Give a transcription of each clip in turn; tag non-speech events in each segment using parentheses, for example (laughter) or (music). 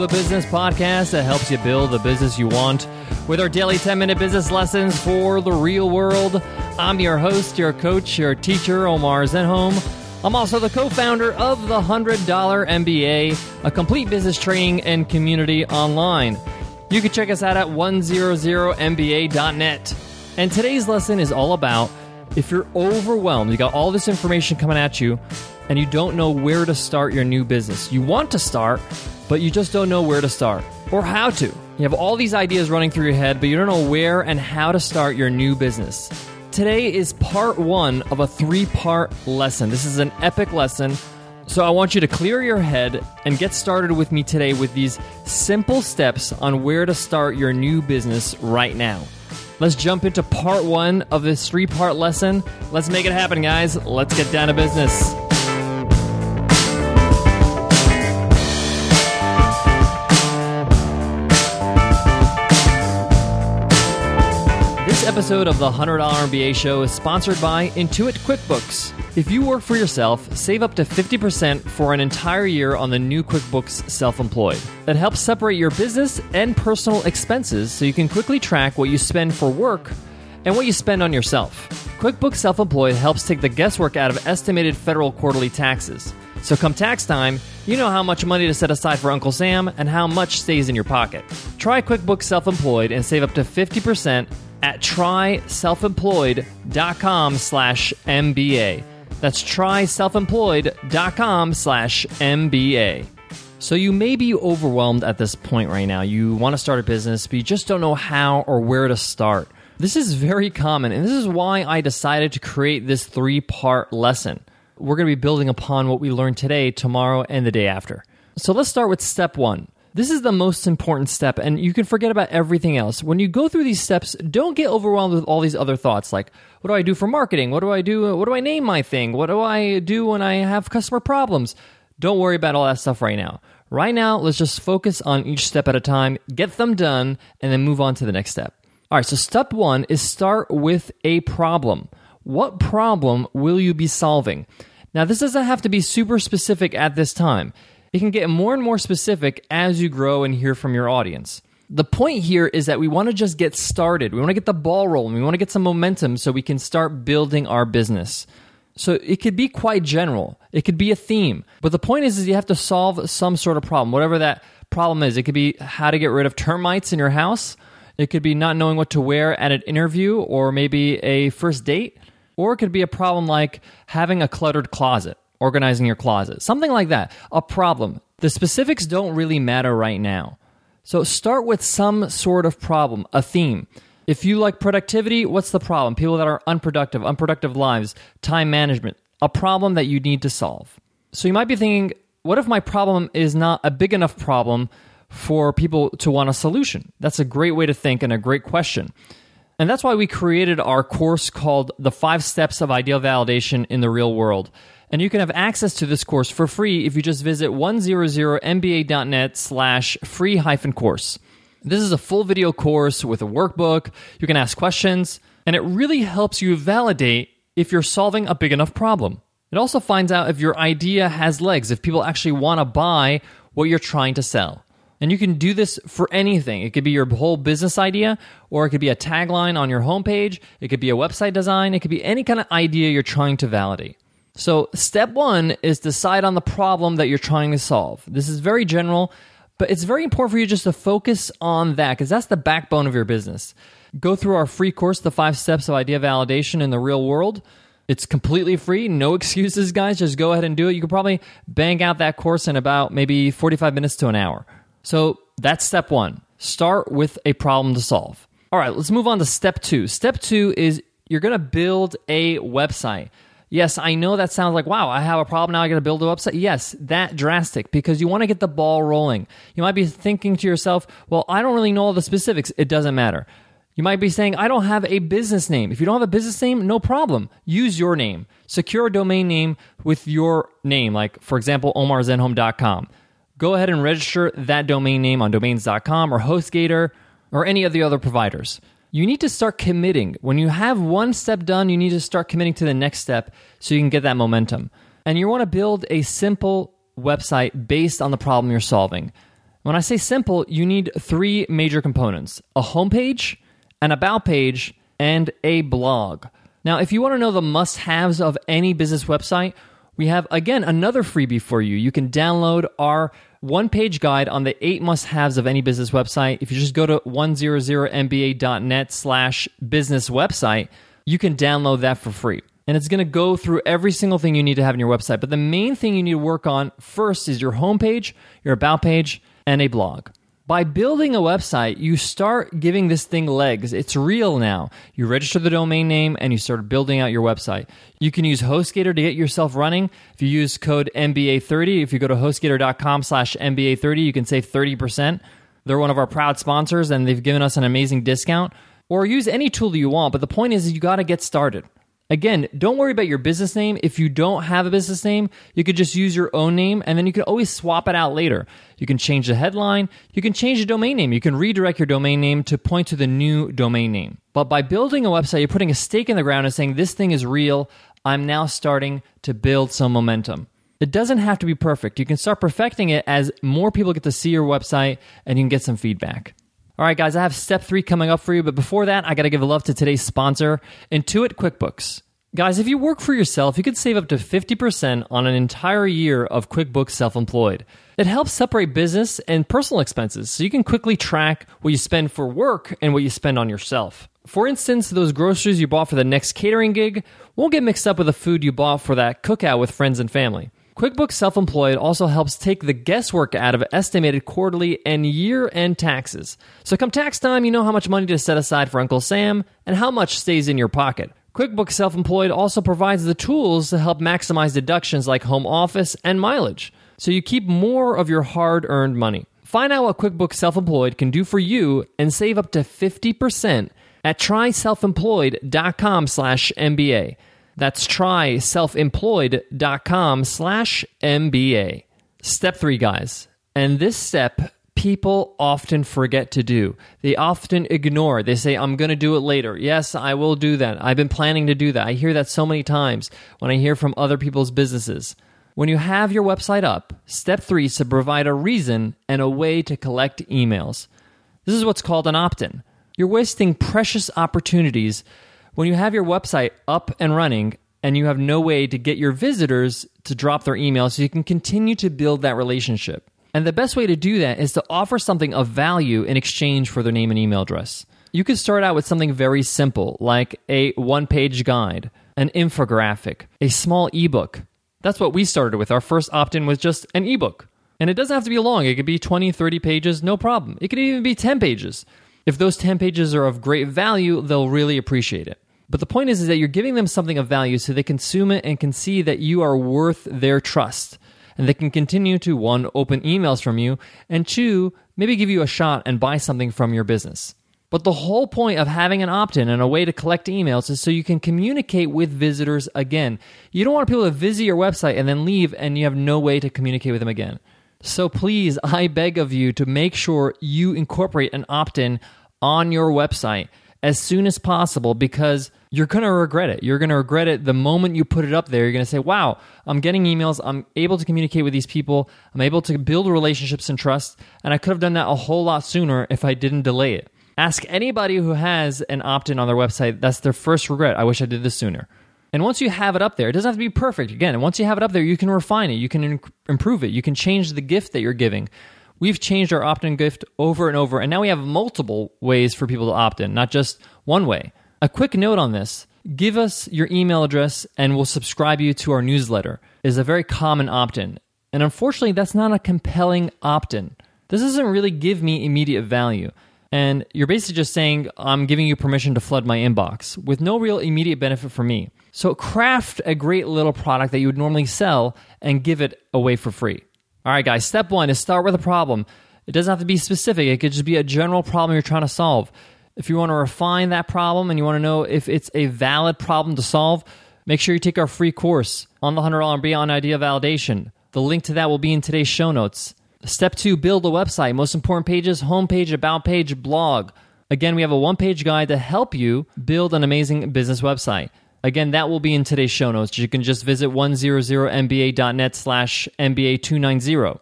the Business podcast that helps you build the business you want with our daily 10 minute business lessons for the real world. I'm your host, your coach, your teacher, Omar Zenhom. I'm also the co founder of the $100 MBA, a complete business training and community online. You can check us out at 100mba.net. And today's lesson is all about if you're overwhelmed, you got all this information coming at you, and you don't know where to start your new business. You want to start, but you just don't know where to start or how to. You have all these ideas running through your head, but you don't know where and how to start your new business. Today is part one of a three part lesson. This is an epic lesson. So I want you to clear your head and get started with me today with these simple steps on where to start your new business right now. Let's jump into part one of this three part lesson. Let's make it happen, guys. Let's get down to business. Episode of the $100 MBA show is sponsored by Intuit QuickBooks. If you work for yourself, save up to 50% for an entire year on the new QuickBooks Self Employed. It helps separate your business and personal expenses so you can quickly track what you spend for work and what you spend on yourself. QuickBooks Self Employed helps take the guesswork out of estimated federal quarterly taxes. So come tax time, you know how much money to set aside for Uncle Sam and how much stays in your pocket. Try QuickBooks Self Employed and save up to 50% at tryselfemployed.com slash MBA. That's tryselfemployed.com slash MBA. So you may be overwhelmed at this point right now. You want to start a business, but you just don't know how or where to start. This is very common, and this is why I decided to create this three part lesson. We're going to be building upon what we learned today, tomorrow, and the day after. So let's start with step one. This is the most important step, and you can forget about everything else. When you go through these steps, don't get overwhelmed with all these other thoughts like, what do I do for marketing? What do I do? Uh, what do I name my thing? What do I do when I have customer problems? Don't worry about all that stuff right now. Right now, let's just focus on each step at a time, get them done, and then move on to the next step. All right, so step one is start with a problem. What problem will you be solving? Now, this doesn't have to be super specific at this time. It can get more and more specific as you grow and hear from your audience. The point here is that we want to just get started. We want to get the ball rolling. We want to get some momentum so we can start building our business. So it could be quite general. It could be a theme. But the point is, is you have to solve some sort of problem, whatever that problem is. It could be how to get rid of termites in your house. It could be not knowing what to wear at an interview or maybe a first date. Or it could be a problem like having a cluttered closet organizing your closet, something like that, a problem. The specifics don't really matter right now. So start with some sort of problem, a theme. If you like productivity, what's the problem? People that are unproductive, unproductive lives, time management, a problem that you need to solve. So you might be thinking, what if my problem is not a big enough problem for people to want a solution? That's a great way to think and a great question. And that's why we created our course called The Five Steps of Idea Validation in the Real World. And you can have access to this course for free if you just visit 100mba.net slash free hyphen course. This is a full video course with a workbook. You can ask questions, and it really helps you validate if you're solving a big enough problem. It also finds out if your idea has legs, if people actually want to buy what you're trying to sell. And you can do this for anything. It could be your whole business idea, or it could be a tagline on your homepage. It could be a website design. It could be any kind of idea you're trying to validate. So, step one is decide on the problem that you're trying to solve. This is very general, but it's very important for you just to focus on that because that's the backbone of your business. Go through our free course, The Five Steps of Idea Validation in the Real World. It's completely free, no (laughs) excuses, guys. Just go ahead and do it. You can probably bang out that course in about maybe 45 minutes to an hour. So, that's step one. Start with a problem to solve. All right, let's move on to step two. Step two is you're going to build a website. Yes, I know that sounds like, wow, I have a problem now. I got to build a website. Yes, that drastic because you want to get the ball rolling. You might be thinking to yourself, well, I don't really know all the specifics. It doesn't matter. You might be saying, I don't have a business name. If you don't have a business name, no problem. Use your name. Secure a domain name with your name, like, for example, omarzenhom.com. Go ahead and register that domain name on domains.com or HostGator or any of the other providers you need to start committing. When you have one step done, you need to start committing to the next step so you can get that momentum. And you want to build a simple website based on the problem you're solving. When I say simple, you need three major components a homepage, an about page, and a blog. Now, if you want to know the must haves of any business website, we have again another freebie for you. You can download our one page guide on the eight must haves of any business website. If you just go to 100mba.net slash business website, you can download that for free. And it's going to go through every single thing you need to have in your website. But the main thing you need to work on first is your homepage, your about page, and a blog. By building a website, you start giving this thing legs. It's real now. You register the domain name and you start building out your website. You can use HostGator to get yourself running. If you use code MBA30, if you go to hostgator.com slash MBA30, you can save 30%. They're one of our proud sponsors and they've given us an amazing discount. Or use any tool that you want, but the point is you got to get started. Again, don't worry about your business name. If you don't have a business name, you could just use your own name and then you can always swap it out later. You can change the headline, you can change the domain name, you can redirect your domain name to point to the new domain name. But by building a website, you're putting a stake in the ground and saying, This thing is real. I'm now starting to build some momentum. It doesn't have to be perfect. You can start perfecting it as more people get to see your website and you can get some feedback. All right, guys, I have step three coming up for you, but before that, I got to give a love to today's sponsor, Intuit QuickBooks. Guys, if you work for yourself, you could save up to 50% on an entire year of QuickBooks Self Employed. It helps separate business and personal expenses so you can quickly track what you spend for work and what you spend on yourself. For instance, those groceries you bought for the next catering gig won't get mixed up with the food you bought for that cookout with friends and family. QuickBooks Self Employed also helps take the guesswork out of estimated quarterly and year end taxes. So, come tax time, you know how much money to set aside for Uncle Sam and how much stays in your pocket. QuickBooks Self Employed also provides the tools to help maximize deductions like home office and mileage, so you keep more of your hard earned money. Find out what QuickBooks Self Employed can do for you and save up to 50% at tryselfemployed.com slash MBA. That's tryselfemployed.com slash MBA. Step three, guys. And this step people often forget to do. They often ignore. They say, I'm going to do it later. Yes, I will do that. I've been planning to do that. I hear that so many times when I hear from other people's businesses. When you have your website up, step three is to provide a reason and a way to collect emails. This is what's called an opt in. You're wasting precious opportunities when you have your website up and running and you have no way to get your visitors to drop their email so you can continue to build that relationship. And the best way to do that is to offer something of value in exchange for their name and email address. You could start out with something very simple, like a one page guide, an infographic, a small ebook. That's what we started with. Our first opt in was just an ebook. And it doesn't have to be long, it could be 20, 30 pages, no problem. It could even be 10 pages. If those 10 pages are of great value, they'll really appreciate it. But the point is, is that you're giving them something of value so they consume it and can see that you are worth their trust. And they can continue to one, open emails from you, and two, maybe give you a shot and buy something from your business. But the whole point of having an opt in and a way to collect emails is so you can communicate with visitors again. You don't want people to visit your website and then leave and you have no way to communicate with them again. So please, I beg of you to make sure you incorporate an opt in on your website as soon as possible because you're going to regret it. You're going to regret it the moment you put it up there. You're going to say, wow, I'm getting emails. I'm able to communicate with these people. I'm able to build relationships and trust. And I could have done that a whole lot sooner if I didn't delay it. Ask anybody who has an opt in on their website. That's their first regret. I wish I did this sooner. And once you have it up there, it doesn't have to be perfect. Again, once you have it up there, you can refine it. You can improve it. You can change the gift that you're giving. We've changed our opt in gift over and over, and now we have multiple ways for people to opt in, not just one way. A quick note on this give us your email address and we'll subscribe you to our newsletter is a very common opt-in. And unfortunately, that's not a compelling opt-in. This doesn't really give me immediate value. And you're basically just saying, I'm giving you permission to flood my inbox with no real immediate benefit for me. So craft a great little product that you would normally sell and give it away for free. All right, guys, step one is start with a problem. It doesn't have to be specific, it could just be a general problem you're trying to solve. If you want to refine that problem and you want to know if it's a valid problem to solve, make sure you take our free course on the $100 and Beyond Idea Validation. The link to that will be in today's show notes. Step two, build a website. Most important pages, homepage, about page, blog. Again, we have a one page guide to help you build an amazing business website. Again, that will be in today's show notes. You can just visit 100mba.net slash MBA290.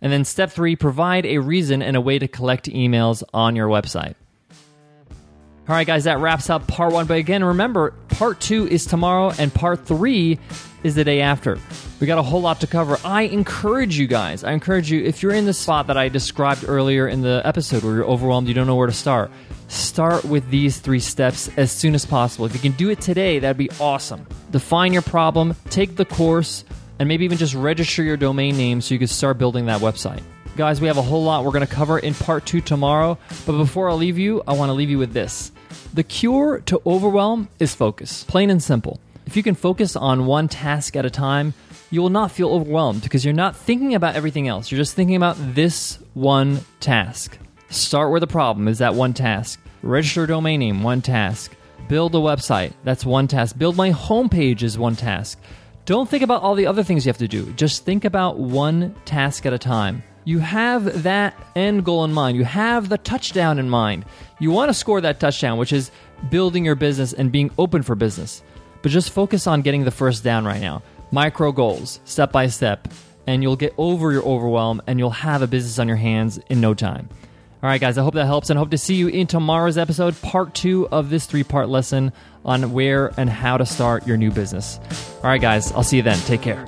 And then step three, provide a reason and a way to collect emails on your website. All right, guys, that wraps up part one. But again, remember, part two is tomorrow, and part three is the day after. We got a whole lot to cover. I encourage you guys, I encourage you, if you're in the spot that I described earlier in the episode where you're overwhelmed, you don't know where to start, start with these three steps as soon as possible. If you can do it today, that'd be awesome. Define your problem, take the course, and maybe even just register your domain name so you can start building that website. Guys, we have a whole lot we're going to cover in part two tomorrow. But before I leave you, I want to leave you with this. The cure to overwhelm is focus, plain and simple. If you can focus on one task at a time, you will not feel overwhelmed because you're not thinking about everything else. You're just thinking about this one task. Start where the problem is that one task. Register a domain name, one task. Build a website, that's one task. Build my homepage is one task. Don't think about all the other things you have to do. Just think about one task at a time you have that end goal in mind. You have the touchdown in mind. You want to score that touchdown, which is building your business and being open for business. But just focus on getting the first down right now. Micro goals, step by step, and you'll get over your overwhelm and you'll have a business on your hands in no time. All right, guys, I hope that helps and hope to see you in tomorrow's episode, part two of this three part lesson on where and how to start your new business. All right, guys, I'll see you then. Take care.